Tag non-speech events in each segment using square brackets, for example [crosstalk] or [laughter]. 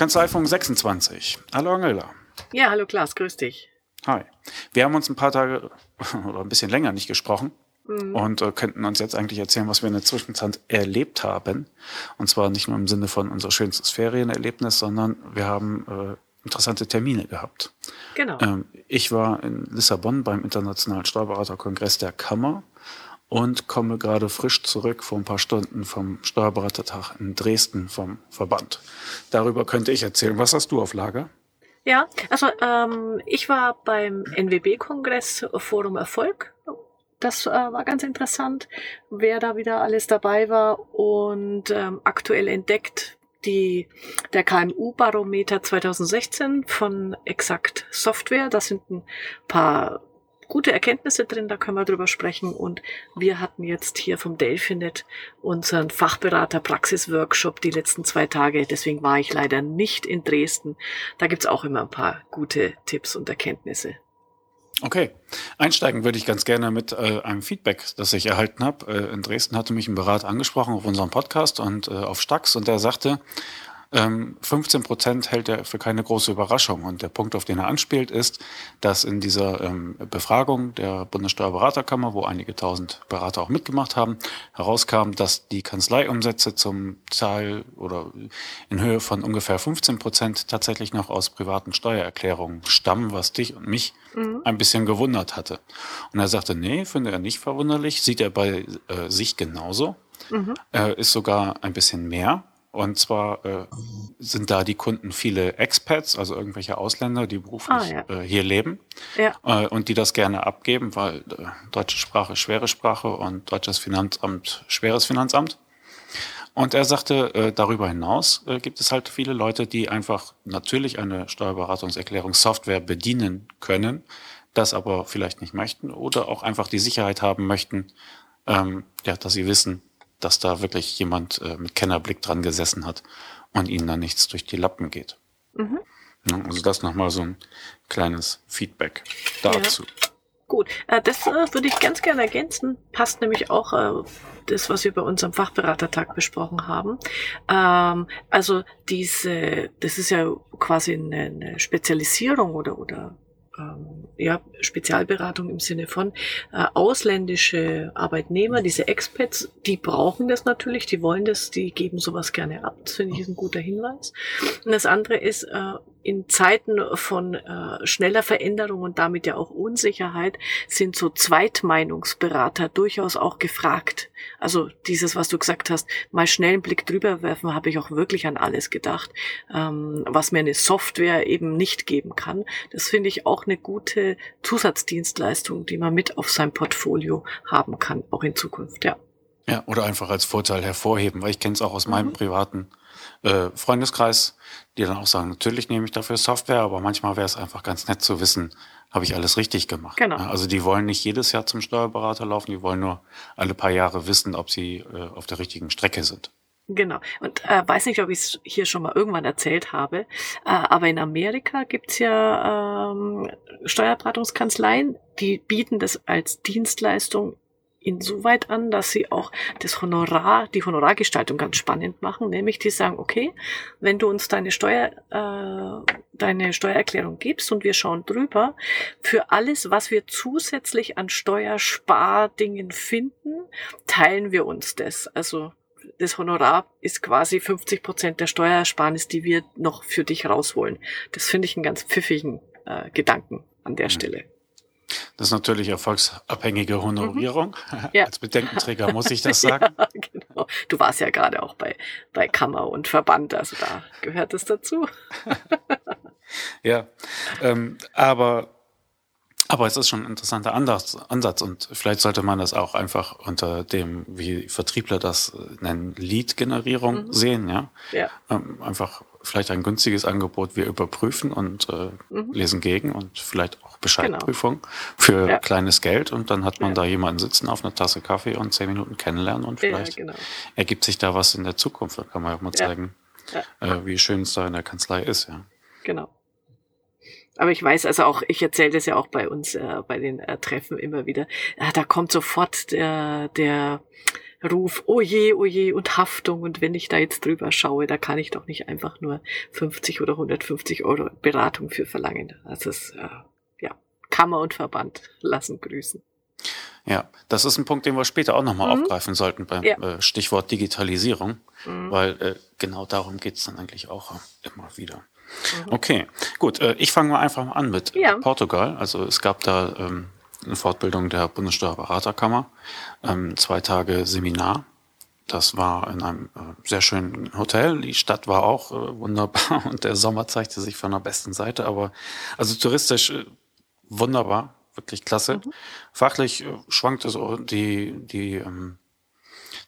Kanzleifunk 26. Hallo Angela. Ja, hallo Klaas, grüß dich. Hi. Wir haben uns ein paar Tage [laughs] oder ein bisschen länger nicht gesprochen mhm. und äh, könnten uns jetzt eigentlich erzählen, was wir in der Zwischenzeit erlebt haben. Und zwar nicht nur im Sinne von unser schönstes Ferienerlebnis, sondern wir haben äh, interessante Termine gehabt. Genau. Ähm, ich war in Lissabon beim Internationalen Steuerberaterkongress der Kammer und komme gerade frisch zurück vor ein paar Stunden vom Steuerberatertag in Dresden vom Verband. Darüber könnte ich erzählen. Was hast du auf Lager? Ja, also ähm, ich war beim NWB-Kongress Forum Erfolg. Das äh, war ganz interessant, wer da wieder alles dabei war und ähm, aktuell entdeckt die, der KMU-Barometer 2016 von Exakt Software. Das sind ein paar gute Erkenntnisse drin, da können wir drüber sprechen. Und wir hatten jetzt hier vom Delphinet unseren Fachberater Praxis-Workshop die letzten zwei Tage. Deswegen war ich leider nicht in Dresden. Da gibt's auch immer ein paar gute Tipps und Erkenntnisse. Okay, einsteigen würde ich ganz gerne mit äh, einem Feedback, das ich erhalten habe. Äh, in Dresden hatte mich ein Berater angesprochen auf unserem Podcast und äh, auf Stax und der sagte, 15 ähm, Prozent hält er für keine große Überraschung. Und der Punkt, auf den er anspielt, ist, dass in dieser ähm, Befragung der Bundessteuerberaterkammer, wo einige tausend Berater auch mitgemacht haben, herauskam, dass die Kanzleiumsätze zum Teil oder in Höhe von ungefähr 15 Prozent tatsächlich noch aus privaten Steuererklärungen stammen, was dich und mich mhm. ein bisschen gewundert hatte. Und er sagte, nee, finde er nicht verwunderlich, sieht er bei äh, sich genauso. Mhm. Äh, ist sogar ein bisschen mehr. Und zwar äh, sind da die Kunden viele Expats, also irgendwelche Ausländer, die beruflich ah, ja. äh, hier leben ja. äh, und die das gerne abgeben, weil äh, deutsche Sprache schwere Sprache und deutsches Finanzamt schweres Finanzamt. Und er sagte, äh, darüber hinaus äh, gibt es halt viele Leute, die einfach natürlich eine Steuerberatungserklärungssoftware bedienen können, das aber vielleicht nicht möchten oder auch einfach die Sicherheit haben möchten, ähm, ja, dass sie wissen, dass da wirklich jemand äh, mit Kennerblick dran gesessen hat und ihnen da nichts durch die Lappen geht. Mhm. Also das nochmal so ein kleines Feedback dazu. Ja. Gut, äh, das äh, würde ich ganz gerne ergänzen. Passt nämlich auch äh, das, was wir bei unserem Fachberatertag besprochen haben. Ähm, also diese, das ist ja quasi eine, Spezialisierung oder oder ja, Spezialberatung im Sinne von äh, ausländische Arbeitnehmer, diese Expats, die brauchen das natürlich, die wollen das, die geben sowas gerne ab. Das finde ich ist ein guter Hinweis. Und das andere ist, äh, in Zeiten von äh, schneller Veränderung und damit ja auch Unsicherheit sind so Zweitmeinungsberater durchaus auch gefragt. Also dieses, was du gesagt hast, mal schnell einen Blick drüber werfen, habe ich auch wirklich an alles gedacht, ähm, was mir eine Software eben nicht geben kann. Das finde ich auch eine gute Zusatzdienstleistung, die man mit auf sein Portfolio haben kann, auch in Zukunft, ja. Ja, oder einfach als Vorteil hervorheben, weil ich kenne es auch aus meinem mhm. privaten äh, Freundeskreis, die dann auch sagen, natürlich nehme ich dafür Software, aber manchmal wäre es einfach ganz nett zu wissen, habe ich alles richtig gemacht. Genau. Also die wollen nicht jedes Jahr zum Steuerberater laufen, die wollen nur alle paar Jahre wissen, ob sie äh, auf der richtigen Strecke sind. Genau. Und äh, weiß nicht, ob ich es hier schon mal irgendwann erzählt habe, äh, aber in Amerika gibt's ja ähm, Steuerberatungskanzleien, die bieten das als Dienstleistung insoweit an, dass sie auch das Honorar, die Honorargestaltung ganz spannend machen, nämlich die sagen, okay, wenn du uns deine Steuer, äh, deine Steuererklärung gibst und wir schauen drüber, für alles, was wir zusätzlich an Steuerspardingen finden, teilen wir uns das. Also das Honorar ist quasi 50 Prozent der Steuersparnis, die wir noch für dich rausholen. Das finde ich einen ganz pfiffigen äh, Gedanken an der mhm. Stelle. Das ist natürlich erfolgsabhängige Honorierung. Mhm. Ja. Als Bedenkenträger muss ich das [laughs] sagen. ja, genau. Du warst ja gerade auch bei, bei Kammer und Verband, also da gehört es dazu. [laughs] ja, ähm, aber aber es ist schon ein interessanter Ansatz und vielleicht sollte man das auch einfach unter dem, wie Vertriebler das nennen, Lead-Generierung mhm. sehen, ja. ja. Ähm, einfach vielleicht ein günstiges Angebot wir überprüfen und äh, mhm. lesen gegen und vielleicht auch Bescheidprüfung genau. für ja. kleines Geld und dann hat man ja. da jemanden sitzen auf einer Tasse Kaffee und zehn Minuten kennenlernen und vielleicht ja, genau. ergibt sich da was in der Zukunft. Da kann man auch mal zeigen, äh, wie schön es da in der Kanzlei ist, ja. Genau. Aber ich weiß also auch, ich erzähle das ja auch bei uns, äh, bei den äh, Treffen immer wieder, ja, da kommt sofort der, der Ruf, oh je, oh je, und Haftung. Und wenn ich da jetzt drüber schaue, da kann ich doch nicht einfach nur 50 oder 150 Euro Beratung für verlangen. Also es, äh, ja, Kammer und Verband lassen grüßen. Ja, das ist ein Punkt, den wir später auch nochmal mhm. aufgreifen sollten beim ja. äh, Stichwort Digitalisierung, mhm. weil äh, genau darum geht's dann eigentlich auch immer wieder. Mhm. Okay, gut, äh, ich fange mal einfach mal an mit ja. Portugal. Also es gab da ähm, eine Fortbildung der Bundessteuerberaterkammer, ähm, zwei Tage Seminar. Das war in einem äh, sehr schönen Hotel. Die Stadt war auch äh, wunderbar [laughs] und der Sommer zeigte sich von der besten Seite. Aber also touristisch äh, wunderbar, wirklich klasse. Mhm. Fachlich äh, schwankte so die, die, ähm,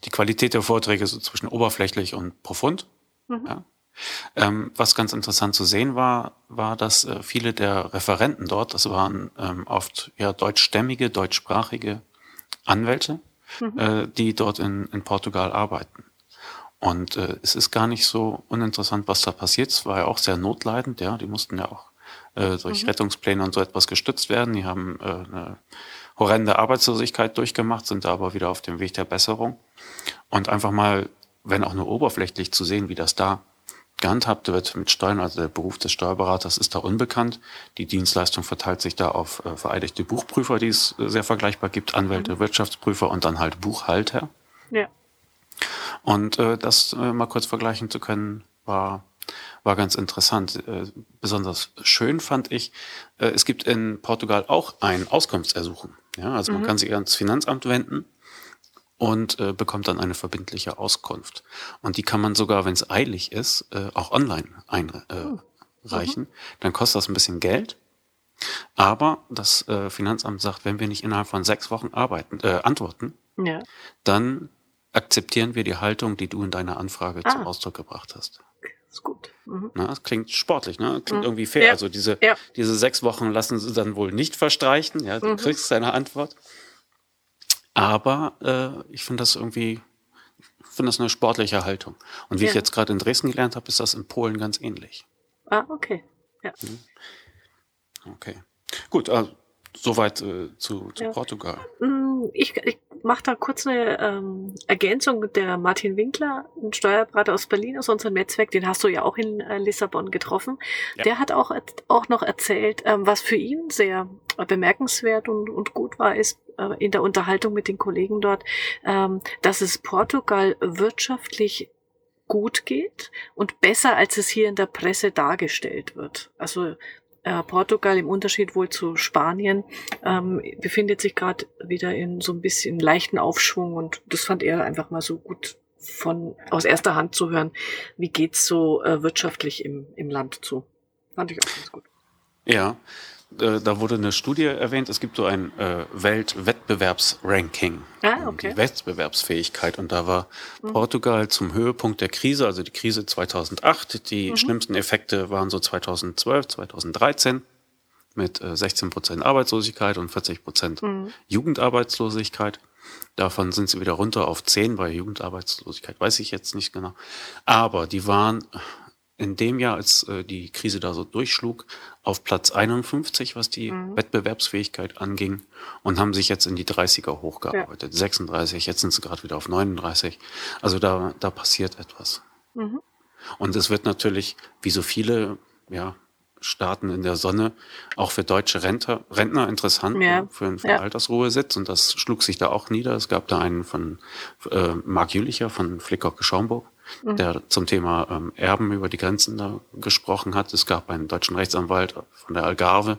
die Qualität der Vorträge so zwischen oberflächlich und profund. Mhm. Ja. Ähm, was ganz interessant zu sehen war, war, dass äh, viele der Referenten dort, das waren ähm, oft ja deutschstämmige, deutschsprachige Anwälte, mhm. äh, die dort in, in Portugal arbeiten. Und äh, es ist gar nicht so uninteressant, was da passiert. Es war ja auch sehr notleidend, ja. Die mussten ja auch äh, durch mhm. Rettungspläne und so etwas gestützt werden. Die haben äh, eine horrende Arbeitslosigkeit durchgemacht, sind da aber wieder auf dem Weg der Besserung. Und einfach mal, wenn auch nur oberflächlich zu sehen, wie das da gehandhabt wird mit Steuern, also der Beruf des Steuerberaters ist da unbekannt. Die Dienstleistung verteilt sich da auf äh, vereidigte Buchprüfer, die es äh, sehr vergleichbar gibt, Anwälte, mhm. Wirtschaftsprüfer und dann halt Buchhalter. Ja. Und äh, das äh, mal kurz vergleichen zu können, war war ganz interessant. Äh, besonders schön fand ich, äh, es gibt in Portugal auch ein Auskunftsersuchen. Ja, also mhm. man kann sich ans Finanzamt wenden und äh, bekommt dann eine verbindliche Auskunft. Und die kann man sogar, wenn es eilig ist, äh, auch online einreichen. Äh, mhm. Dann kostet das ein bisschen Geld. Aber das äh, Finanzamt sagt, wenn wir nicht innerhalb von sechs Wochen arbeiten, äh, antworten, ja. dann akzeptieren wir die Haltung, die du in deiner Anfrage ah. zum Ausdruck gebracht hast ist gut. Mhm. Na, das klingt sportlich, ne? Klingt mhm. irgendwie fair. Ja. Also diese, ja. diese sechs Wochen lassen sie dann wohl nicht verstreichen. Ja, du mhm. kriegst deine Antwort. Aber äh, ich finde das irgendwie, finde das eine sportliche Haltung. Und wie ja. ich jetzt gerade in Dresden gelernt habe, ist das in Polen ganz ähnlich. Ah, okay. Ja. Mhm. Okay. Gut, also Soweit äh, zu, zu ja. Portugal. Mm, ich, ich mache da kurz eine ähm, Ergänzung. Der Martin Winkler, ein Steuerberater aus Berlin, aus unserem Netzwerk, den hast du ja auch in äh, Lissabon getroffen. Ja. Der hat auch, auch noch erzählt, ähm, was für ihn sehr bemerkenswert und, und gut war, ist äh, in der Unterhaltung mit den Kollegen dort, ähm, dass es Portugal wirtschaftlich gut geht und besser, als es hier in der Presse dargestellt wird. Also äh, Portugal im Unterschied wohl zu Spanien ähm, befindet sich gerade wieder in so ein bisschen leichten Aufschwung und das fand er einfach mal so gut von aus erster Hand zu hören, wie geht's so äh, wirtschaftlich im, im Land zu. Fand ich auch ganz gut. Ja, äh, da wurde eine Studie erwähnt, es gibt so ein äh, Weltwettbewerbsranking. Ah, okay. Die Wettbewerbsfähigkeit. Und da war mhm. Portugal zum Höhepunkt der Krise, also die Krise 2008. Die mhm. schlimmsten Effekte waren so 2012, 2013 mit äh, 16 Prozent Arbeitslosigkeit und 40 Prozent mhm. Jugendarbeitslosigkeit. Davon sind sie wieder runter auf 10 bei Jugendarbeitslosigkeit, weiß ich jetzt nicht genau. Aber die waren in dem Jahr, als äh, die Krise da so durchschlug, auf Platz 51, was die mhm. Wettbewerbsfähigkeit anging, und haben sich jetzt in die 30er hochgearbeitet. Ja. 36, jetzt sind sie gerade wieder auf 39. Also da, da passiert etwas. Mhm. Und es wird natürlich, wie so viele, ja, Staaten in der Sonne, auch für deutsche Rentner, Rentner interessant, ja. für, für ja. Altersruhesitz. Und das schlug sich da auch nieder. Es gab da einen von äh, Marc Jülicher von Flickhock-Schaumburg, mhm. der zum Thema ähm, Erben über die Grenzen da gesprochen hat. Es gab einen deutschen Rechtsanwalt von der Algarve,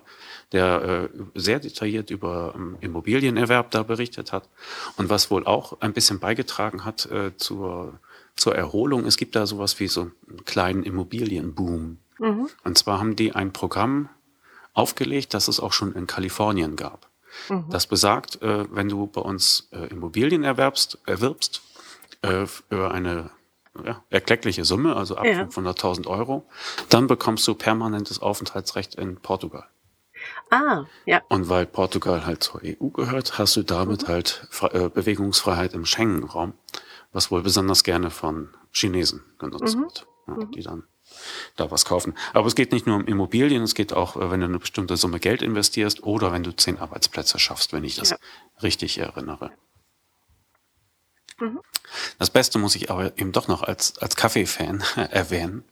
der äh, sehr detailliert über ähm, Immobilienerwerb da berichtet hat. Und was wohl auch ein bisschen beigetragen hat äh, zur, zur Erholung, es gibt da sowas wie so einen kleinen Immobilienboom. Mhm. Und zwar haben die ein Programm aufgelegt, das es auch schon in Kalifornien gab. Mhm. Das besagt, äh, wenn du bei uns äh, Immobilien erwerbst, erwirbst, äh, für eine ja, erkleckliche Summe, also ab ja. 500.000 Euro, dann bekommst du permanentes Aufenthaltsrecht in Portugal. Ah, ja. Und weil Portugal halt zur EU gehört, hast du damit mhm. halt äh, Bewegungsfreiheit im Schengen-Raum, was wohl besonders gerne von Chinesen genutzt mhm. wird, ja, mhm. die dann da was kaufen. Aber es geht nicht nur um Immobilien, es geht auch, äh, wenn du eine bestimmte Summe Geld investierst oder wenn du zehn Arbeitsplätze schaffst, wenn ich das ja. richtig erinnere. Mhm. Das Beste muss ich aber eben doch noch als, als Kaffeefan [laughs] erwähnen.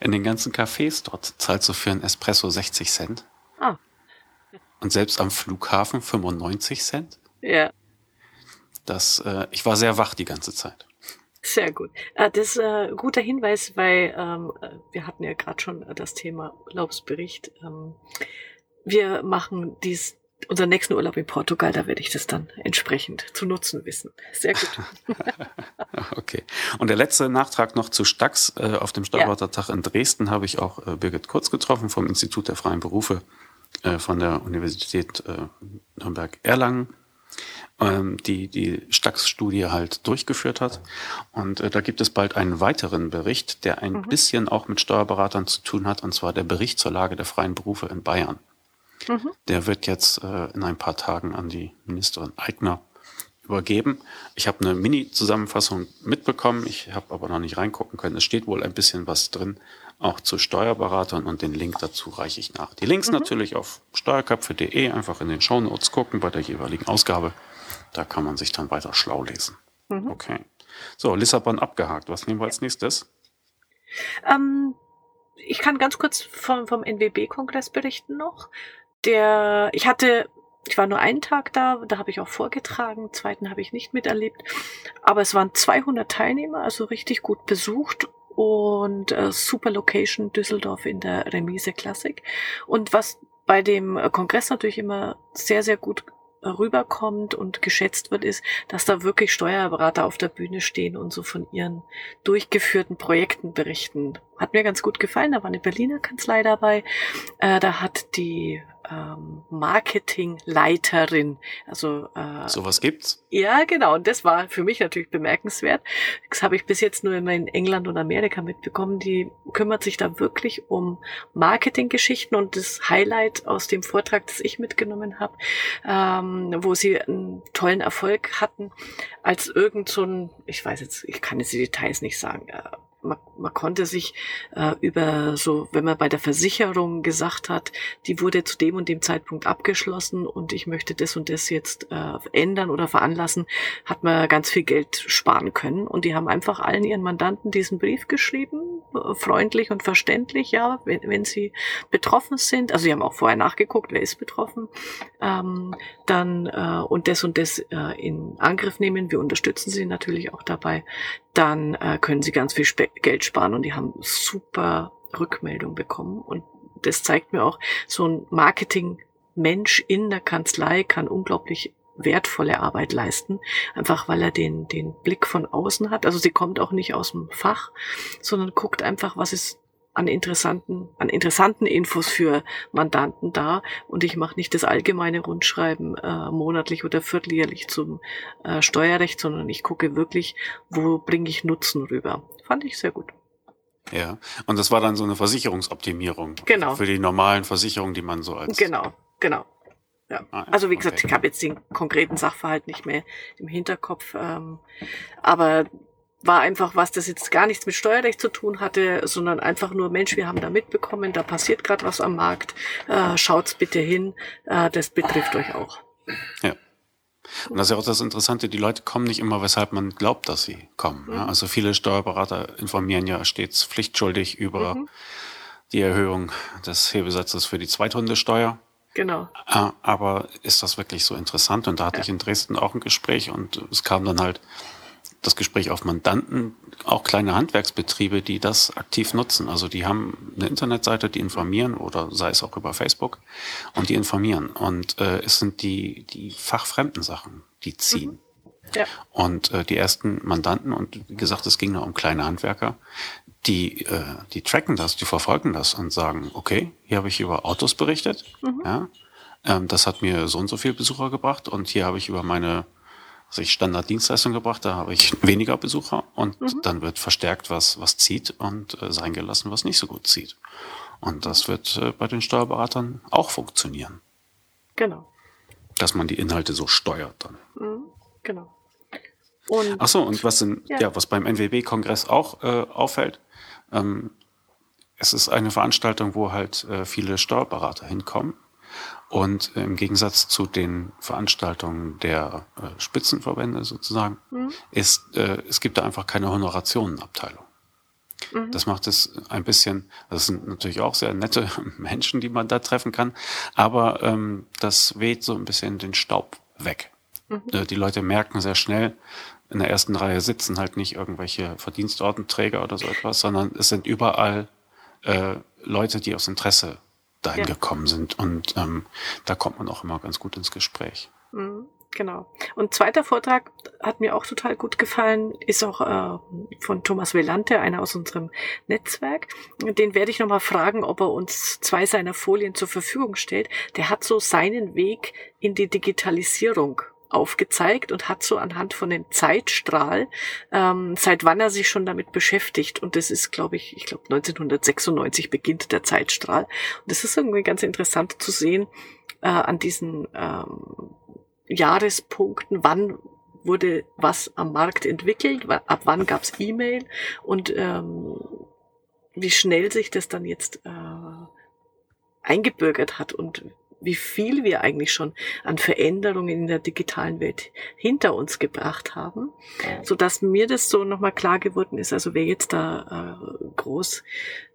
In den ganzen Cafés dort zahlst du für einen Espresso 60 Cent. Ah. Und selbst am Flughafen 95 Cent. Ja. Das, äh, ich war sehr wach die ganze Zeit. Sehr gut. Äh, das ist ein guter Hinweis, weil ähm, wir hatten ja gerade schon das Thema Urlaubsbericht. Ähm, wir machen dies unseren nächsten Urlaub in Portugal, da werde ich das dann entsprechend zu nutzen wissen. Sehr gut. [laughs] [laughs] okay. Und der letzte Nachtrag noch zu Stax. Äh, auf dem Steuerberatertag ja. in Dresden habe ich auch äh, Birgit Kurz getroffen vom Institut der freien Berufe äh, von der Universität äh, Nürnberg-Erlangen ähm, die die Stax-Studie halt durchgeführt hat. Und äh, da gibt es bald einen weiteren Bericht, der ein mhm. bisschen auch mit Steuerberatern zu tun hat, und zwar der Bericht zur Lage der freien Berufe in Bayern. Mhm. Der wird jetzt äh, in ein paar Tagen an die Ministerin Eigner übergeben. Ich habe eine Mini-Zusammenfassung mitbekommen, ich habe aber noch nicht reingucken können. Es steht wohl ein bisschen was drin, auch zu Steuerberatern und den Link dazu reiche ich nach. Die Links mhm. natürlich auf steuerköpfe.de, einfach in den Shownotes gucken bei der jeweiligen Ausgabe. Da kann man sich dann weiter schlau lesen. Mhm. Okay. So, Lissabon abgehakt. Was nehmen wir als nächstes? Ähm, ich kann ganz kurz vom, vom NWB-Kongress berichten noch. Der, ich hatte, ich war nur einen Tag da, da habe ich auch vorgetragen, zweiten habe ich nicht miterlebt, aber es waren 200 Teilnehmer, also richtig gut besucht und äh, super Location Düsseldorf in der Remise Classic. Und was bei dem Kongress natürlich immer sehr, sehr gut rüberkommt und geschätzt wird, ist, dass da wirklich Steuerberater auf der Bühne stehen und so von ihren durchgeführten Projekten berichten. Hat mir ganz gut gefallen. Da war eine Berliner Kanzlei dabei. Äh, da hat die ähm, Marketingleiterin. Also äh, sowas gibt's. Ja, genau. Und das war für mich natürlich bemerkenswert. Das habe ich bis jetzt nur immer in England und Amerika mitbekommen. Die kümmert sich da wirklich um Marketinggeschichten und das Highlight aus dem Vortrag, das ich mitgenommen habe, ähm, wo sie einen tollen Erfolg hatten, als irgend so ein, ich weiß jetzt, ich kann jetzt die Details nicht sagen. Äh, man, man konnte sich äh, über so, wenn man bei der Versicherung gesagt hat, die wurde zu dem und dem Zeitpunkt abgeschlossen und ich möchte das und das jetzt äh, ändern oder veranlassen, hat man ganz viel Geld sparen können. Und die haben einfach allen ihren Mandanten diesen Brief geschrieben, äh, freundlich und verständlich, ja, wenn, wenn sie betroffen sind. Also sie haben auch vorher nachgeguckt, wer ist betroffen. Ähm, dann äh, und das und das äh, in Angriff nehmen. Wir unterstützen sie natürlich auch dabei. Dann äh, können sie ganz viel Spe Geld sparen und die haben super Rückmeldung bekommen. Und das zeigt mir auch, so ein Marketing-Mensch in der Kanzlei kann unglaublich wertvolle Arbeit leisten, einfach weil er den, den Blick von außen hat. Also sie kommt auch nicht aus dem Fach, sondern guckt einfach, was ist an interessanten, an interessanten Infos für Mandanten da und ich mache nicht das allgemeine Rundschreiben äh, monatlich oder vierteljährlich zum äh, Steuerrecht, sondern ich gucke wirklich, wo bringe ich Nutzen rüber. Fand ich sehr gut. Ja, und das war dann so eine Versicherungsoptimierung. Genau. Für die normalen Versicherungen, die man so als. Genau, genau. Ja. Ah, also wie gesagt, okay. ich habe jetzt den konkreten Sachverhalt nicht mehr im Hinterkopf, ähm, aber war einfach was, das jetzt gar nichts mit Steuerrecht zu tun hatte, sondern einfach nur, Mensch, wir haben da mitbekommen, da passiert gerade was am Markt, äh, schaut's bitte hin, äh, das betrifft euch auch. Ja. Und das ist ja auch das Interessante, die Leute kommen nicht immer, weshalb man glaubt, dass sie kommen. Mhm. Ja? Also viele Steuerberater informieren ja stets pflichtschuldig über mhm. die Erhöhung des Hebesatzes für die Zweithundesteuer. Genau. Äh, aber ist das wirklich so interessant? Und da hatte ja. ich in Dresden auch ein Gespräch und es kam dann halt das Gespräch auf Mandanten, auch kleine Handwerksbetriebe, die das aktiv nutzen. Also die haben eine Internetseite, die informieren oder sei es auch über Facebook und die informieren. Und äh, es sind die, die fachfremden Sachen, die ziehen. Mhm. Ja. Und äh, die ersten Mandanten, und wie gesagt, es ging nur um kleine Handwerker, die, äh, die tracken das, die verfolgen das und sagen, okay, hier habe ich über Autos berichtet, mhm. ja, ähm, das hat mir so und so viel Besucher gebracht und hier habe ich über meine also ich Standarddienstleistung gebracht, da habe ich weniger Besucher und mhm. dann wird verstärkt, was, was zieht und äh, sein gelassen, was nicht so gut zieht. Und das wird äh, bei den Steuerberatern auch funktionieren. Genau. Dass man die Inhalte so steuert dann. Mhm. Genau. Und Ach so, und was, in, ja. ja was beim NWB-Kongress auch äh, auffällt, ähm, es ist eine Veranstaltung, wo halt äh, viele Steuerberater hinkommen Und im Gegensatz zu den Veranstaltungen der äh, Spitzenverbände sozusagen, mhm. ist, äh, es gibt da einfach keine Honorationenabteilung. Mhm. Das macht es ein bisschen, das sind natürlich auch sehr nette [laughs] Menschen, die man da treffen kann, aber ähm, das weht so ein bisschen den Staub weg. Mhm. Äh, die Leute merken sehr schnell, in der ersten Reihe sitzen halt nicht irgendwelche Verdienstordenträger oder so etwas, sondern es sind überall äh, Leute, die aus Interesse dahin ja. gekommen sind. Und ähm, da kommt man auch immer ganz gut ins Gespräch. Mhm, genau. Und zweiter Vortrag hat mir auch total gut gefallen, ist auch äh, von Thomas Velante, einer aus unserem Netzwerk. Den werde ich nochmal fragen, ob er uns zwei seiner Folien zur Verfügung stellt. Der hat so seinen Weg in die Digitalisierung aufgezeigt und hat so anhand von dem Zeitstrahl, ähm, seit wann er sich schon damit beschäftigt. Und das ist, glaube ich, ich glaube 1996 beginnt der Zeitstrahl. Und das ist irgendwie ganz interessant zu sehen äh, an diesen ähm, Jahrespunkten, wann wurde was am Markt entwickelt, ab wann gab's E-Mail und ähm, wie schnell sich das dann jetzt äh, eingebürgert hat und wie viel wir eigentlich schon an Veränderungen in der digitalen Welt hinter uns gebracht haben, so dass mir das so nochmal klar geworden ist. Also wer jetzt da äh, groß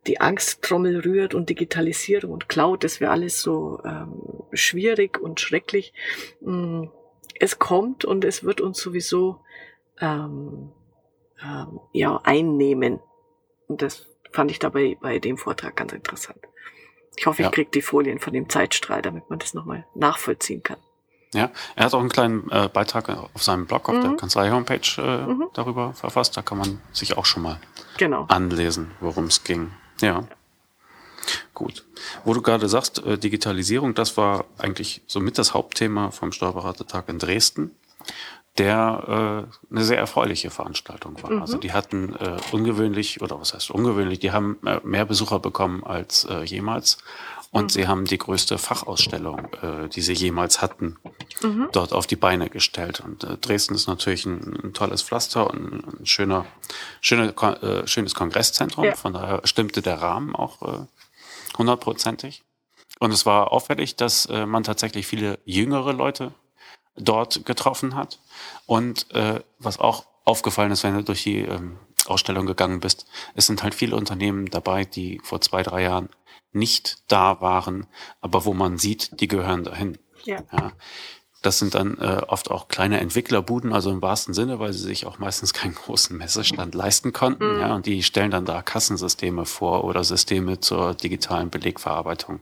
die Angsttrommel rührt und Digitalisierung und Cloud, das wäre alles so ähm, schwierig und schrecklich. Mm, es kommt und es wird uns sowieso ähm, ähm, ja einnehmen. Und das fand ich dabei bei dem Vortrag ganz interessant. Ich hoffe, ich ja. kriege die Folien von dem Zeitstrahl, damit man das nochmal nachvollziehen kann. Ja, er hat auch einen kleinen äh, Beitrag auf seinem Blog auf mhm. der Kanzlei-Homepage äh, mhm. darüber verfasst. Da kann man sich auch schon mal genau. anlesen, worum es ging. Ja. ja. Gut. Wo du gerade sagst, äh, Digitalisierung, das war eigentlich somit das Hauptthema vom Steuerberatertag in Dresden der äh, eine sehr erfreuliche Veranstaltung war. Mhm. Also die hatten äh, ungewöhnlich, oder was heißt ungewöhnlich, die haben äh, mehr Besucher bekommen als äh, jemals. Und mhm. sie haben die größte Fachausstellung, äh, die sie jemals hatten, mhm. dort auf die Beine gestellt. Und äh, Dresden ist natürlich ein, ein tolles Pflaster und ein schöner, schöne, äh, schönes Kongresszentrum. Ja. Von daher stimmte der Rahmen auch äh, hundertprozentig. Und es war auffällig, dass äh, man tatsächlich viele jüngere Leute dort getroffen hat. Und äh, was auch aufgefallen ist, wenn du durch die ähm, Ausstellung gegangen bist, es sind halt viele Unternehmen dabei, die vor zwei, drei Jahren nicht da waren, aber wo man sieht, die gehören dahin. Ja. ja. Das sind dann äh, oft auch kleine Entwicklerbuden, also im wahrsten Sinne, weil sie sich auch meistens [laughs] keinen großen Messestand leisten konnten. Mhm. Ja, und die stellen dann da Kassensysteme vor oder Systeme zur digitalen Belegverarbeitung.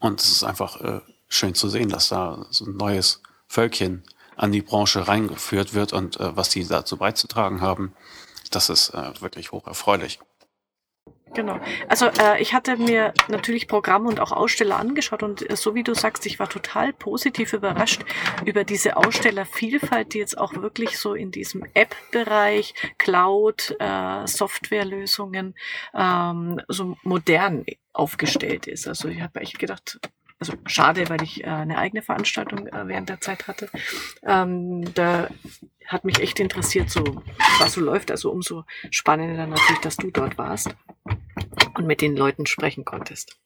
Und es ist einfach äh, schön zu sehen, dass da so ein neues Völkchen an die Branche reingeführt wird und äh, was die dazu beizutragen haben, das ist äh, wirklich hoch erfreulich. Genau. Also äh, ich hatte mir natürlich Programme und auch Aussteller angeschaut und äh, so wie du sagst, ich war total positiv überrascht über diese Ausstellervielfalt, die jetzt auch wirklich so in diesem App-Bereich, Cloud, äh, Softwarelösungen ähm, so modern aufgestellt ist. Also ich habe echt gedacht, also schade, weil ich äh, eine eigene Veranstaltung äh, während der Zeit hatte. Ähm, da hat mich echt interessiert, so was so läuft. Also umso spannender natürlich, dass du dort warst und mit den Leuten sprechen konntest.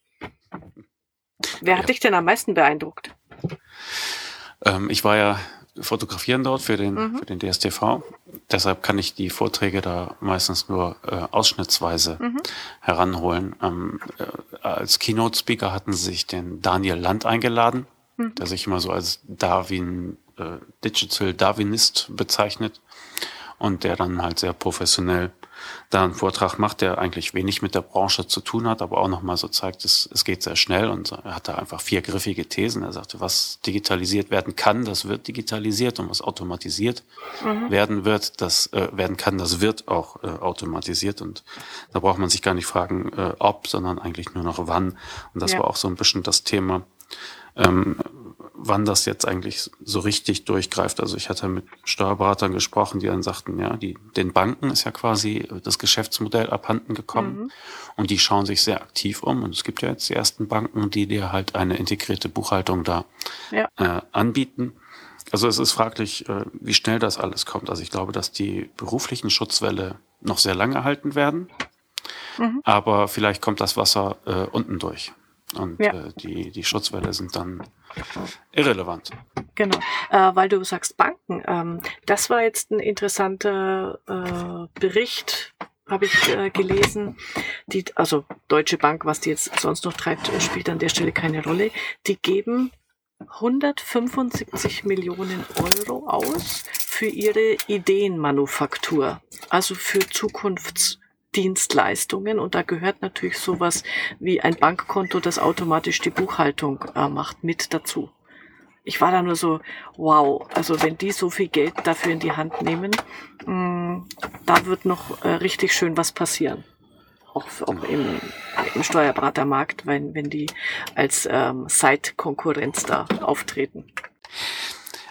Wer ja. hat dich denn am meisten beeindruckt? Ähm, ich war ja fotografieren dort für den, mhm. für den DSTV. Deshalb kann ich die Vorträge da meistens nur äh, ausschnittsweise mhm. heranholen. Ähm, äh, als Keynote-Speaker hatten sie sich den Daniel Land eingeladen, mhm. der sich immer so als Darwin, äh, Digital Darwinist bezeichnet und der dann halt sehr professionell da einen Vortrag macht, der eigentlich wenig mit der Branche zu tun hat, aber auch nochmal so zeigt, es, es geht sehr schnell und er hat da einfach vier griffige Thesen. Er sagte, was digitalisiert werden kann, das wird digitalisiert und was automatisiert mhm. werden wird, das äh, werden kann, das wird auch äh, automatisiert und da braucht man sich gar nicht fragen, äh, ob, sondern eigentlich nur noch wann. Und das ja. war auch so ein bisschen das Thema. Ähm, wann das jetzt eigentlich so richtig durchgreift. Also ich hatte mit Steuerberatern gesprochen, die dann sagten, ja, die, den Banken ist ja quasi das Geschäftsmodell abhanden gekommen mhm. und die schauen sich sehr aktiv um. Und es gibt ja jetzt die ersten Banken, die dir halt eine integrierte Buchhaltung da ja. äh, anbieten. Also es ist fraglich, äh, wie schnell das alles kommt. Also ich glaube, dass die beruflichen Schutzwelle noch sehr lange halten werden. Mhm. Aber vielleicht kommt das Wasser äh, unten durch. Und ja. äh, die, die Schutzwelle sind dann irrelevant. Genau, äh, weil du sagst Banken. Ähm, das war jetzt ein interessanter äh, Bericht, habe ich äh, gelesen. Die, also Deutsche Bank, was die jetzt sonst noch treibt, spielt an der Stelle keine Rolle. Die geben 175 Millionen Euro aus für ihre Ideenmanufaktur, also für Zukunftsdienstleistungen. Und da gehört natürlich sowas wie ein Bankkonto, das automatisch die Buchhaltung äh, macht, mit dazu. Ich war da nur so, wow, also wenn die so viel Geld dafür in die Hand nehmen, mh, mm, da wird noch äh, richtig schön was passieren auch, auch im, im Steuerberatermarkt, wenn, wenn die als ähm, Side-Konkurrenz da auftreten.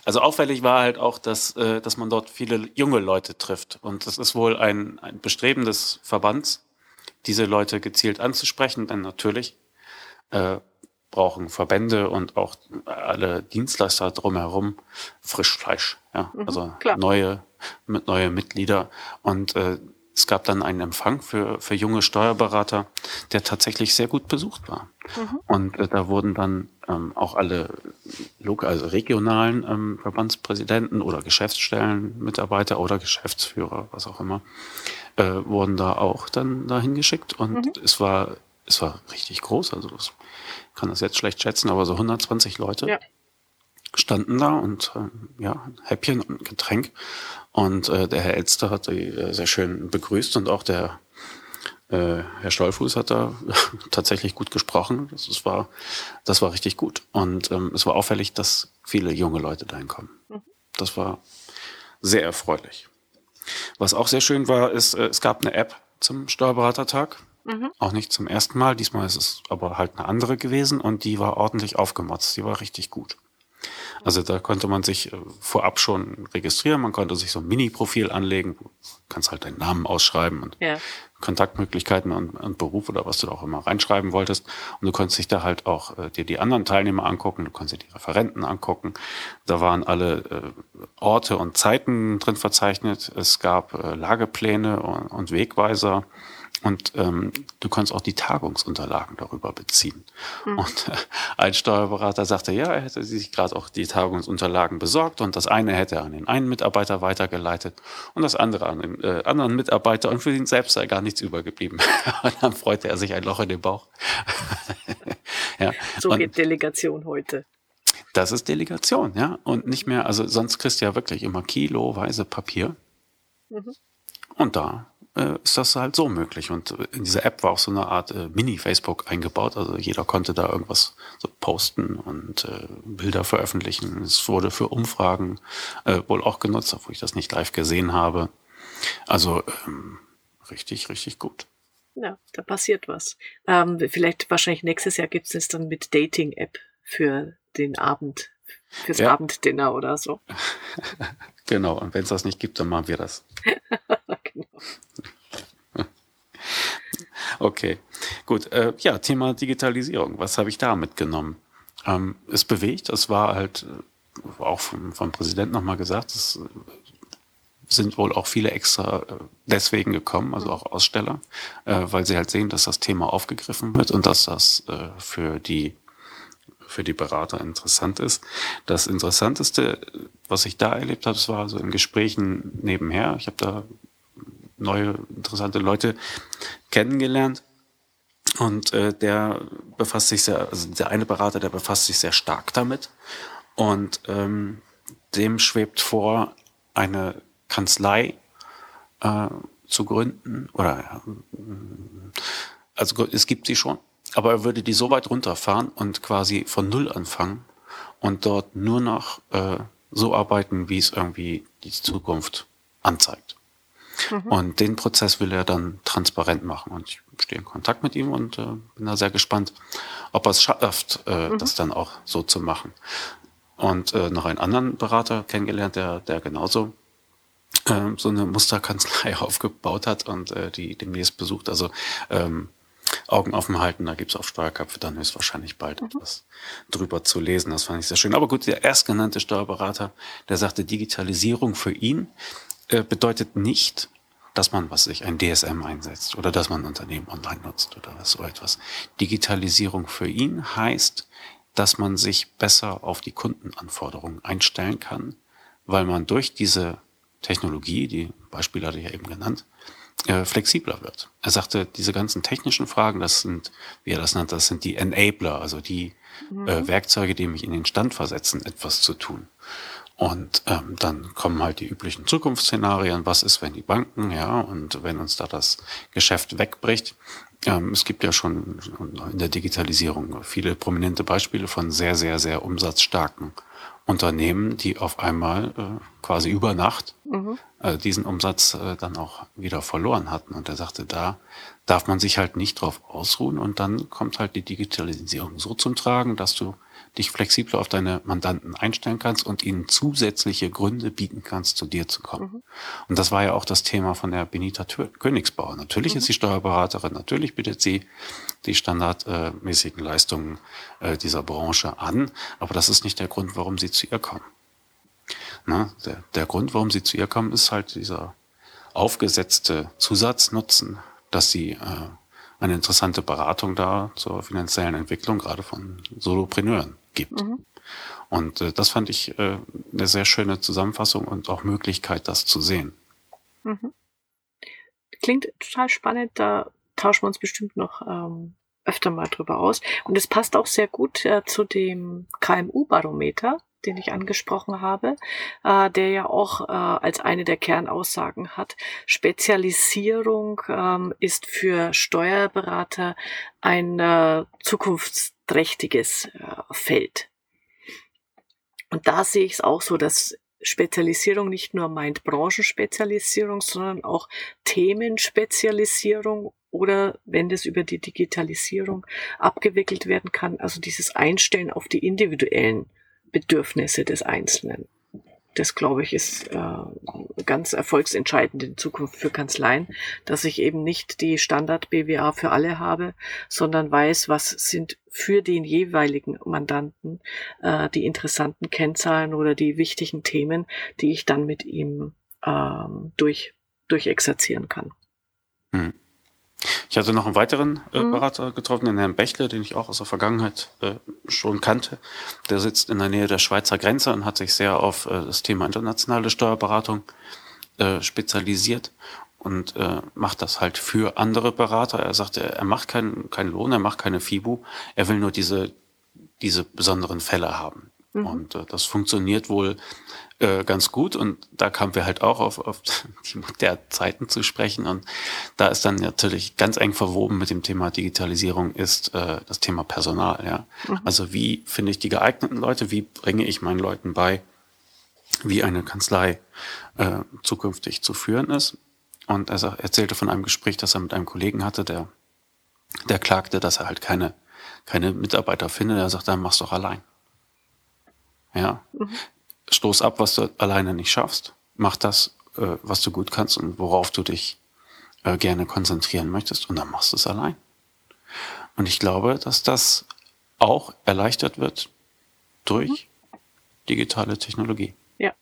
Also auffällig war halt auch, dass, äh, dass man dort viele junge Leute trifft. Und das ist wohl ein, ein Bestreben des Verbands, diese Leute gezielt anzusprechen. Denn natürlich äh, brauchen Verbände und auch alle Dienstleister drumherum Frischfleisch. Ja? Mhm, also klar. neue, mit neue Mitglieder. Und äh, es gab dann einen Empfang für, für junge Steuerberater, der tatsächlich sehr gut besucht war. Mhm. Und äh, da wurden dann ähm, auch alle also regionalen ähm, Verbandspräsidenten oder Geschäftsstellenmitarbeiter oder Geschäftsführer, was auch immer, äh, wurden da auch dann dahin geschickt. Und mhm. es war es war richtig groß. Also ich kann das jetzt schlecht schätzen, aber so 120 Leute. Ja standen da und äh, ja, Häppchen und Getränk. Und äh, der Herr Elster hat die äh, sehr schön begrüßt und auch der äh, Herr Stolfuß hat da [laughs] tatsächlich gut gesprochen. Das, das, war, das war richtig gut. Und ähm, es war auffällig, dass viele junge Leute dahin kommen. Mhm. Das war sehr erfreulich. Was auch sehr schön war, ist, äh, es gab eine App zum Steuerberatertag. Mhm. Auch nicht zum ersten Mal. Diesmal ist es aber halt eine andere gewesen und die war ordentlich aufgemotzt. Die war richtig gut. Also da konnte man sich äh, vorab schon registrieren, man konnte sich so ein Mini-Profil anlegen, du kannst halt deinen Namen ausschreiben und ja. Kontaktmöglichkeiten und, und, Beruf oder was du da auch immer reinschreiben wolltest. Und du konntest dich da halt auch äh, dir die anderen Teilnehmer angucken, du konntest dir die Referenten angucken. Da waren alle äh, Orte und Zeiten drin verzeichnet. Es gab äh, Lagepläne und, und Wegweiser. Und ähm, du kannst auch die Tagungsunterlagen darüber beziehen. Mhm. Und äh, ein Steuerberater sagte, ja, er hätte sich gerade auch die Tagungsunterlagen besorgt und das eine hätte er an den einen Mitarbeiter weitergeleitet und das andere an den äh, anderen Mitarbeiter und für ihn selbst sei gar nichts übergeblieben. [laughs] und dann freute er sich ein Loch in den Bauch. [laughs] ja. So und geht Delegation heute. Das ist Delegation, ja. Und nicht mehr, also sonst kriegst du ja wirklich immer kiloweise Papier. Mhm. Und da äh, ist das halt so möglich. Und in dieser App war auch so eine Art äh, Mini-Facebook eingebaut. Also jeder konnte da irgendwas so posten und äh, Bilder veröffentlichen. Es wurde für Umfragen äh, wohl auch genutzt, obwohl ich das nicht live gesehen habe. Also ähm, richtig, richtig gut. Ja, da passiert was. Ähm, vielleicht wahrscheinlich nächstes Jahr gibt es dann mit Dating-App für den Abend, fürs ja. Abenddinner oder so. [laughs] genau, und wenn es das nicht gibt, dann machen wir das. [laughs] [laughs] Okay, gut. Äh, ja, Thema Digitalisierung. Was habe ich da mitgenommen? Ähm, es bewegt. Es war halt äh, auch vom, vom Präsidenten nochmal gesagt, es äh, sind wohl auch viele extra äh, deswegen gekommen, also auch Aussteller, äh, weil sie halt sehen, dass das Thema aufgegriffen wird und dass das äh, für die für die Berater interessant ist. Das Interessanteste, was ich da erlebt habe, war so in Gesprächen nebenher. Ich habe da neue, interessante Leute kennengelernt. Und äh, der befasst sich sehr, also der eine Berater, der befasst sich sehr stark damit. Und ähm, dem schwebt vor, eine Kanzlei äh, zu gründen. Oder also es gibt sie schon, aber er würde die so weit runterfahren und quasi von null anfangen und dort nur noch äh, so arbeiten, wie es irgendwie die Zukunft anzeigt. Mhm. Und den Prozess will er dann transparent machen. Und ich stehe in Kontakt mit ihm und äh, bin da sehr gespannt, ob er es schafft, äh, mhm. das dann auch so zu machen. Und äh, noch einen anderen Berater kennengelernt, der, der genauso äh, so eine Musterkanzlei [laughs] aufgebaut hat und äh, die demnächst besucht. Also ähm, Augen offen halten, da gibt's auf Steuerköpfe dann höchstwahrscheinlich bald mhm. etwas drüber zu lesen. Das fand ich sehr schön. Aber gut, der erstgenannte Steuerberater, der sagte, Digitalisierung für ihn äh, bedeutet nicht, dass man, was sich ein DSM einsetzt oder dass man ein Unternehmen online nutzt oder so etwas. Digitalisierung für ihn heißt, dass man sich besser auf die Kundenanforderungen einstellen kann, weil man durch diese Technologie, die Beispiele hatte ich ja eben genannt, äh, flexibler wird. Er sagte, diese ganzen technischen Fragen, das sind, wie er das nannte, das sind die Enabler, also die mhm. äh, Werkzeuge, die mich in den Stand versetzen, etwas zu tun. Und ähm, dann kommen halt die üblichen Zukunftsszenarien. Was ist, wenn die Banken, ja, und wenn uns da das Geschäft wegbricht? Ähm, es gibt ja schon in der Digitalisierung viele prominente Beispiele von sehr, sehr, sehr umsatzstarken Unternehmen, die auf einmal äh, quasi über Nacht mhm. äh, diesen Umsatz äh, dann auch wieder verloren hatten. Und er sagte, da darf man sich halt nicht drauf ausruhen. Und dann kommt halt die Digitalisierung so zum Tragen, dass du dich flexibler auf deine Mandanten einstellen kannst und ihnen zusätzliche Gründe bieten kannst, zu dir zu kommen. Mhm. Und das war ja auch das Thema von der Benita Königsbauer. Natürlich mhm. ist sie Steuerberaterin, natürlich bietet sie die standardmäßigen Leistungen äh, dieser Branche an, aber das ist nicht der Grund, warum sie zu ihr kommen. Na, der, der Grund, warum sie zu ihr kommen, ist halt dieser aufgesetzte Zusatznutzen, dass sie äh, eine interessante Beratung da zur finanziellen Entwicklung, gerade von Solopreneuren gibt. Mhm. Und äh, das fand ich äh, eine sehr schöne Zusammenfassung und auch Möglichkeit, das zu sehen. Mhm. Klingt total spannend, da tauschen wir uns bestimmt noch ähm, öfter mal drüber aus. Und es passt auch sehr gut äh, zu dem KMU-Barometer, den ich angesprochen habe, äh, der ja auch äh, als eine der Kernaussagen hat, Spezialisierung ähm, ist für Steuerberater ein äh, zukunftsträchtiges äh, Feld. Und da sehe ich es auch so, dass Spezialisierung nicht nur meint Branchenspezialisierung, sondern auch Themenspezialisierung oder wenn das über die Digitalisierung abgewickelt werden kann, also dieses Einstellen auf die individuellen Bedürfnisse des Einzelnen. Das, glaube ich, ist äh, ganz erfolgsentscheidend in Zukunft für Kanzleien, dass ich eben nicht die Standard-BWA für alle habe, sondern weiß, was sind für den jeweiligen Mandanten äh, die interessanten Kennzahlen oder die wichtigen Themen, die ich dann mit ihm ähm, durch, durchexerzieren kann. Hm. Ich hatte noch einen weiteren äh, mhm. Berater getroffen, den Herrn Bächle, den ich auch aus der Vergangenheit äh, schon kannte. Der sitzt in der Nähe der Schweizer Grenze und hat sich sehr auf äh, das Thema internationale Steuerberatung äh, spezialisiert und äh, macht das halt für andere Berater. Er sagte, er macht keinen keinen Lohn, er macht keine FIBU, er will nur diese, diese besonderen Fälle haben. Mhm. Und äh, das funktioniert wohl äh, ganz gut. Und da kamen wir halt auch auf, auf [laughs] die modernen Zeiten zu sprechen. Und da ist dann natürlich ganz eng verwoben mit dem Thema Digitalisierung ist äh, das Thema Personal. Ja, mhm. also wie finde ich die geeigneten Leute? Wie bringe ich meinen Leuten bei, wie eine Kanzlei äh, zukünftig zu führen ist? Und er erzählte von einem Gespräch, das er mit einem Kollegen hatte, der der klagte, dass er halt keine keine Mitarbeiter findet. Er sagt, dann mach's doch allein. Ja. Mhm. Stoß ab, was du alleine nicht schaffst. Mach das, äh, was du gut kannst und worauf du dich äh, gerne konzentrieren möchtest und dann machst du es allein. Und ich glaube, dass das auch erleichtert wird durch mhm. digitale Technologie. Ja.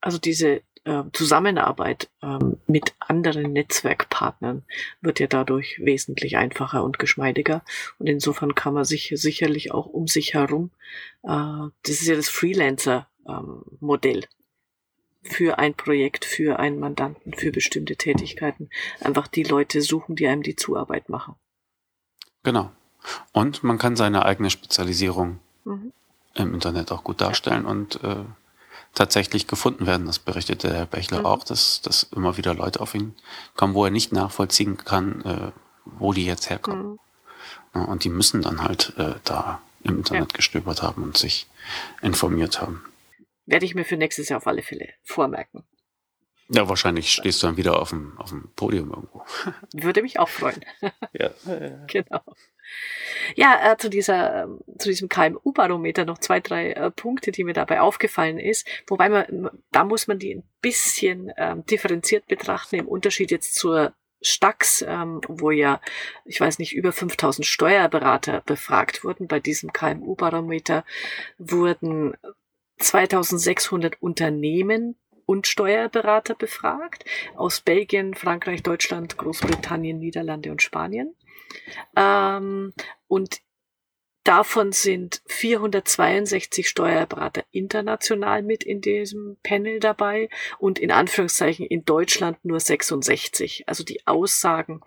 Also diese äh, Zusammenarbeit ähm, mit anderen Netzwerkpartnern wird ja dadurch wesentlich einfacher und geschmeidiger. Und insofern kann man sich sicherlich auch um sich herum, äh, das ist ja das Freelancer-Modell für ein Projekt, für einen Mandanten, für bestimmte Tätigkeiten, einfach die Leute suchen, die einem die Zuarbeit machen. Genau. Und man kann seine eigene Spezialisierung mhm. im Internet auch gut darstellen und äh, tatsächlich gefunden werden. Das berichtete Herr Bechler mhm. auch, dass, dass immer wieder Leute auf ihn kommen, wo er nicht nachvollziehen kann, äh, wo die jetzt herkommen. Mhm. Ja, und die müssen dann halt äh, da im Internet ja. gestöbert haben und sich informiert haben. Werde ich mir für nächstes Jahr auf alle Fälle vormerken. Ja, wahrscheinlich stehst du dann wieder auf dem, auf dem Podium irgendwo. Würde mich auch freuen. ja. [laughs] genau. Ja, äh, zu dieser, äh, zu diesem KMU-Barometer noch zwei, drei äh, Punkte, die mir dabei aufgefallen ist. Wobei man, da muss man die ein bisschen ähm, differenziert betrachten im Unterschied jetzt zur Stax, ähm, wo ja, ich weiß nicht, über 5000 Steuerberater befragt wurden. Bei diesem KMU-Barometer wurden 2600 Unternehmen und Steuerberater befragt aus Belgien, Frankreich, Deutschland, Großbritannien, Niederlande und Spanien. Ähm, und davon sind 462 Steuerberater international mit in diesem Panel dabei und in Anführungszeichen in Deutschland nur 66. Also die Aussagen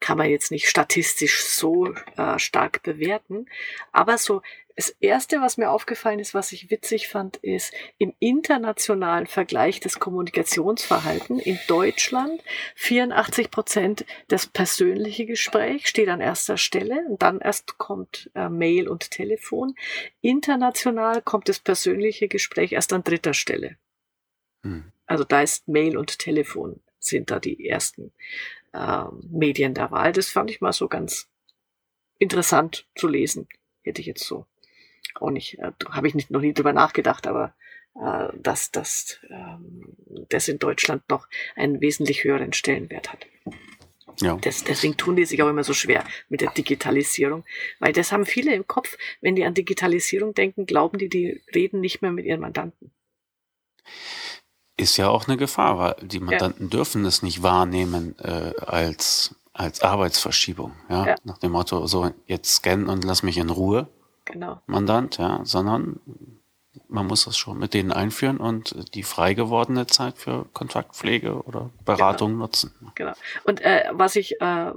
kann man jetzt nicht statistisch so äh, stark bewerten, aber so das erste, was mir aufgefallen ist, was ich witzig fand, ist im internationalen Vergleich des Kommunikationsverhalten in Deutschland 84 Prozent das persönliche Gespräch steht an erster Stelle und dann erst kommt äh, Mail und Telefon. International kommt das persönliche Gespräch erst an dritter Stelle. Hm. Also da ist Mail und Telefon sind da die ersten äh, Medien der Wahl. Das fand ich mal so ganz interessant zu lesen. Hätte ich jetzt so auch nicht, äh, habe ich nicht, noch nie drüber nachgedacht, aber äh, dass, dass ähm, das in Deutschland noch einen wesentlich höheren Stellenwert hat. Ja. Das, deswegen tun die sich auch immer so schwer mit der Digitalisierung, weil das haben viele im Kopf. Wenn die an Digitalisierung denken, glauben die, die reden nicht mehr mit ihren Mandanten. Ist ja auch eine Gefahr, weil die Mandanten ja. dürfen es nicht wahrnehmen äh, als, als Arbeitsverschiebung. Ja? ja? Nach dem Motto, so jetzt scannen und lass mich in Ruhe genau. Mandant, ja, sondern man muss das schon mit denen einführen und die frei gewordene Zeit für Kontaktpflege oder Beratung genau. nutzen. Genau. Und äh, was ich äh,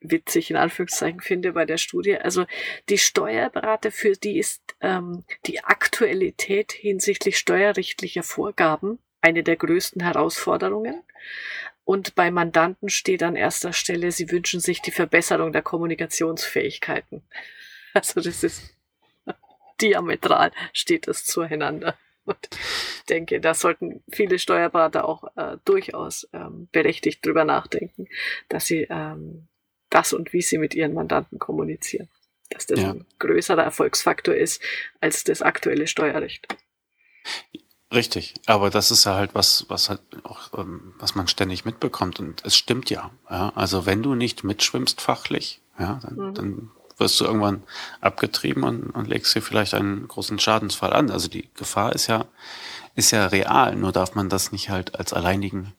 witzig in Anführungszeichen finde bei der Studie, also die Steuerberater, für die ist ähm, die Aktualität hinsichtlich steuerrechtlicher Vorgaben eine der größten Herausforderungen. Und bei Mandanten steht an erster Stelle, sie wünschen sich die Verbesserung der Kommunikationsfähigkeiten. [laughs] Also das ist diametral steht es zueinander. Und ich denke, da sollten viele Steuerberater auch äh, durchaus ähm, berechtigt drüber nachdenken, dass sie ähm, das und wie sie mit ihren Mandanten kommunizieren. Dass das ja. ein größerer Erfolgsfaktor ist als das aktuelle Steuerrecht. Richtig, aber das ist ja halt was, was halt auch, ähm, was man ständig mitbekommt und es stimmt ja. ja. Also wenn du nicht mitschwimmst fachlich, ja, dann, mhm. dann wirst du irgendwann abgetrieben und, und legst dir vielleicht einen großen Schadensfall an. Also die Gefahr ist ja, ist ja real, nur darf man das nicht halt als alleinigen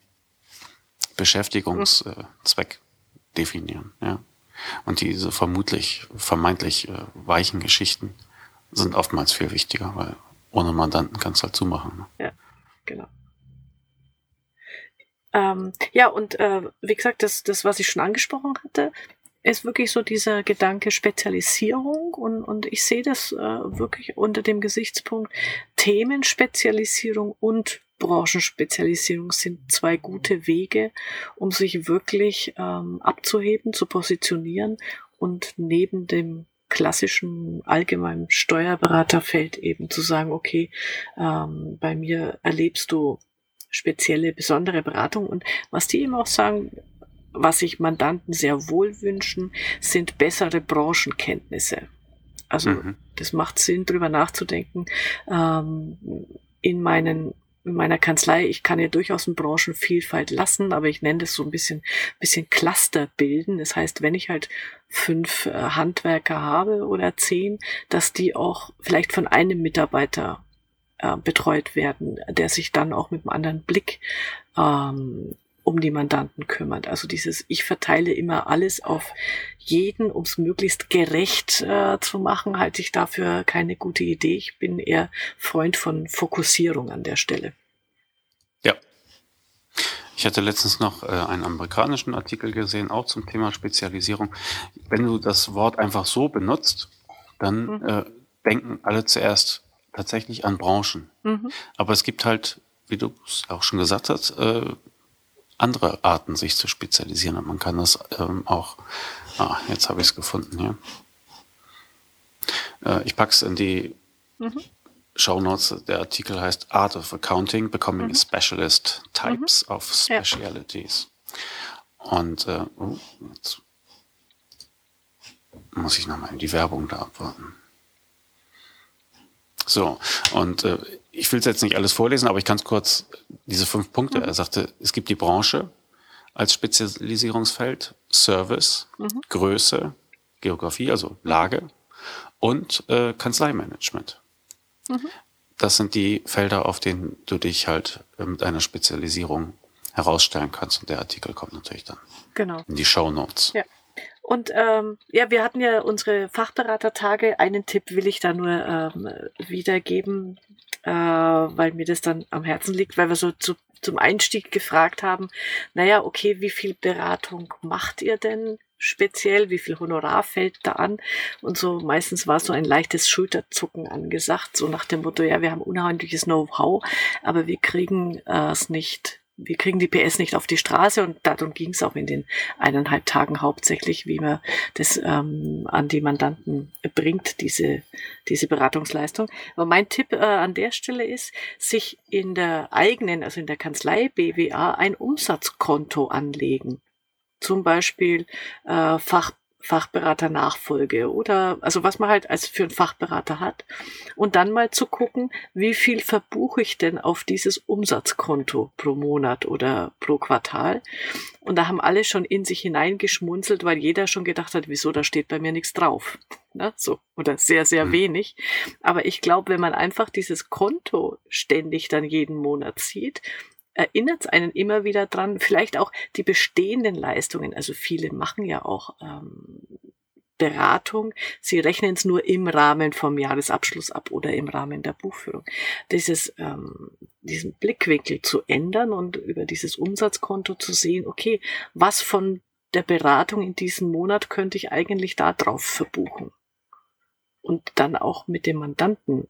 Beschäftigungszweck definieren, ja. Und diese vermutlich, vermeintlich äh, weichen Geschichten sind oftmals viel wichtiger, weil ohne Mandanten kannst du halt zumachen. Ne? Ja, genau. Ähm, ja, und äh, wie gesagt, das, das, was ich schon angesprochen hatte, ist wirklich so dieser Gedanke Spezialisierung und, und ich sehe das äh, wirklich unter dem Gesichtspunkt Themenspezialisierung und Branchenspezialisierung sind zwei gute Wege, um sich wirklich ähm, abzuheben, zu positionieren und neben dem klassischen allgemeinen Steuerberaterfeld eben zu sagen, okay, ähm, bei mir erlebst du spezielle, besondere Beratung. Und was die eben auch sagen, was sich Mandanten sehr wohl wünschen, sind bessere Branchenkenntnisse. Also mhm. das macht Sinn, drüber nachzudenken. Ähm, in meinen in meiner Kanzlei, ich kann ja durchaus eine Branchenvielfalt lassen, aber ich nenne das so ein bisschen, bisschen Cluster bilden. Das heißt, wenn ich halt fünf äh, Handwerker habe oder zehn, dass die auch vielleicht von einem Mitarbeiter äh, betreut werden, der sich dann auch mit einem anderen Blick ähm, um die Mandanten kümmert. Also dieses, ich verteile immer alles auf jeden, um es möglichst gerecht äh, zu machen, halte ich dafür keine gute Idee. Ich bin eher Freund von Fokussierung an der Stelle. Ja. Ich hatte letztens noch äh, einen amerikanischen Artikel gesehen, auch zum Thema Spezialisierung. Wenn du das Wort einfach so benutzt, dann mhm. äh, denken alle zuerst tatsächlich an Branchen. Mhm. Aber es gibt halt, wie du es auch schon gesagt hast, äh, andere Arten, sich zu spezialisieren. Und man kann das ähm, auch, ah, jetzt habe ich es gefunden hier. Äh, ich packe es in die mhm. Show Notes. Der Artikel heißt Art of Accounting, Becoming mhm. a Specialist, Types mhm. of Specialities. Ja. Und äh, oh, jetzt muss ich nochmal in die Werbung da abwarten. So, und äh, ich will es jetzt nicht alles vorlesen, aber ich kann es kurz, diese fünf Punkte. Mhm. Er sagte, es gibt die Branche als Spezialisierungsfeld, Service, mhm. Größe, Geografie, also Lage und äh, Kanzleimanagement. Mhm. das sind die Felder, auf denen du dich halt äh, mit einer Spezialisierung herausstellen kannst. Und der Artikel kommt natürlich dann genau. in die Show Notes. Ja. Und ähm, ja, wir hatten ja unsere Fachberatertage. Einen Tipp will ich da nur ähm, wiedergeben, äh, weil mir das dann am Herzen liegt, weil wir so zu, zum Einstieg gefragt haben, naja, okay, wie viel Beratung macht ihr denn speziell? Wie viel Honorar fällt da an? Und so meistens war so ein leichtes Schulterzucken angesagt, so nach dem Motto, ja, wir haben unheimliches Know-how, aber wir kriegen äh, es nicht wir kriegen die PS nicht auf die Straße und darum ging es auch in den eineinhalb Tagen hauptsächlich, wie man das ähm, an die Mandanten bringt, diese, diese Beratungsleistung. Aber mein Tipp äh, an der Stelle ist, sich in der eigenen, also in der Kanzlei BWA ein Umsatzkonto anlegen. Zum Beispiel äh, Fach Fachberater-Nachfolge oder also was man halt als für einen Fachberater hat und dann mal zu gucken, wie viel verbuche ich denn auf dieses Umsatzkonto pro Monat oder pro Quartal und da haben alle schon in sich hineingeschmunzelt, weil jeder schon gedacht hat, wieso da steht bei mir nichts drauf, ne? so oder sehr sehr mhm. wenig, aber ich glaube, wenn man einfach dieses Konto ständig dann jeden Monat sieht, erinnert es einen immer wieder dran, vielleicht auch die bestehenden Leistungen. Also viele machen ja auch ähm, Beratung. Sie rechnen es nur im Rahmen vom Jahresabschluss ab oder im Rahmen der Buchführung. Dieses, ähm, diesen Blickwinkel zu ändern und über dieses Umsatzkonto zu sehen, okay, was von der Beratung in diesem Monat könnte ich eigentlich da drauf verbuchen? Und dann auch mit dem Mandanten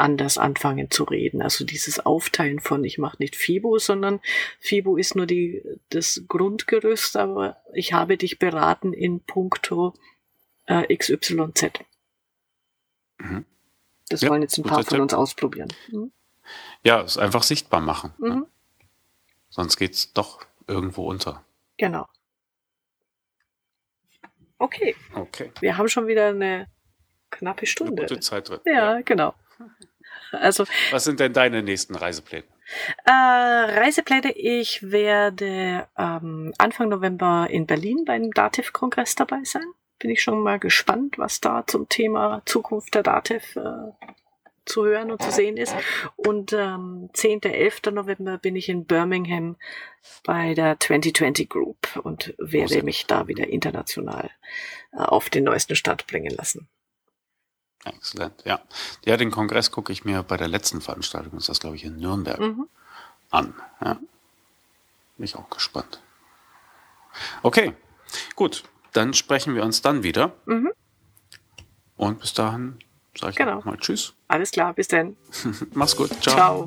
anders anfangen zu reden. Also dieses Aufteilen von ich mache nicht FIBO, sondern FIBO ist nur die, das Grundgerüst, aber ich habe dich beraten in puncto äh, XYZ. Mhm. Das ja, wollen jetzt ein paar von uns ausprobieren. Mhm. Ja, es einfach sichtbar machen. Ne? Mhm. Ne? Sonst geht's doch irgendwo unter. Genau. Okay. Okay. Wir haben schon wieder eine knappe Stunde. Eine gute Zeit drin. Ja, ja. genau. Also, Was sind denn deine nächsten Reisepläne? Äh, Reisepläne, ich werde ähm, Anfang November in Berlin beim Dativ-Kongress dabei sein. Bin ich schon mal gespannt, was da zum Thema Zukunft der Dativ äh, zu hören und zu sehen ist. Und ähm, 10. 11. November bin ich in Birmingham bei der 2020 Group und werde mich da wieder international äh, auf den neuesten Stand bringen lassen. Exzellent, ja. Ja, den Kongress gucke ich mir bei der letzten Veranstaltung, ist das glaube ich in Nürnberg, mhm. an. Ja. Bin ich auch gespannt. Okay, gut. Dann sprechen wir uns dann wieder. Mhm. Und bis dahin sage ich genau. mal Tschüss. Alles klar, bis dann. [laughs] Mach's gut. Ciao. Ciao.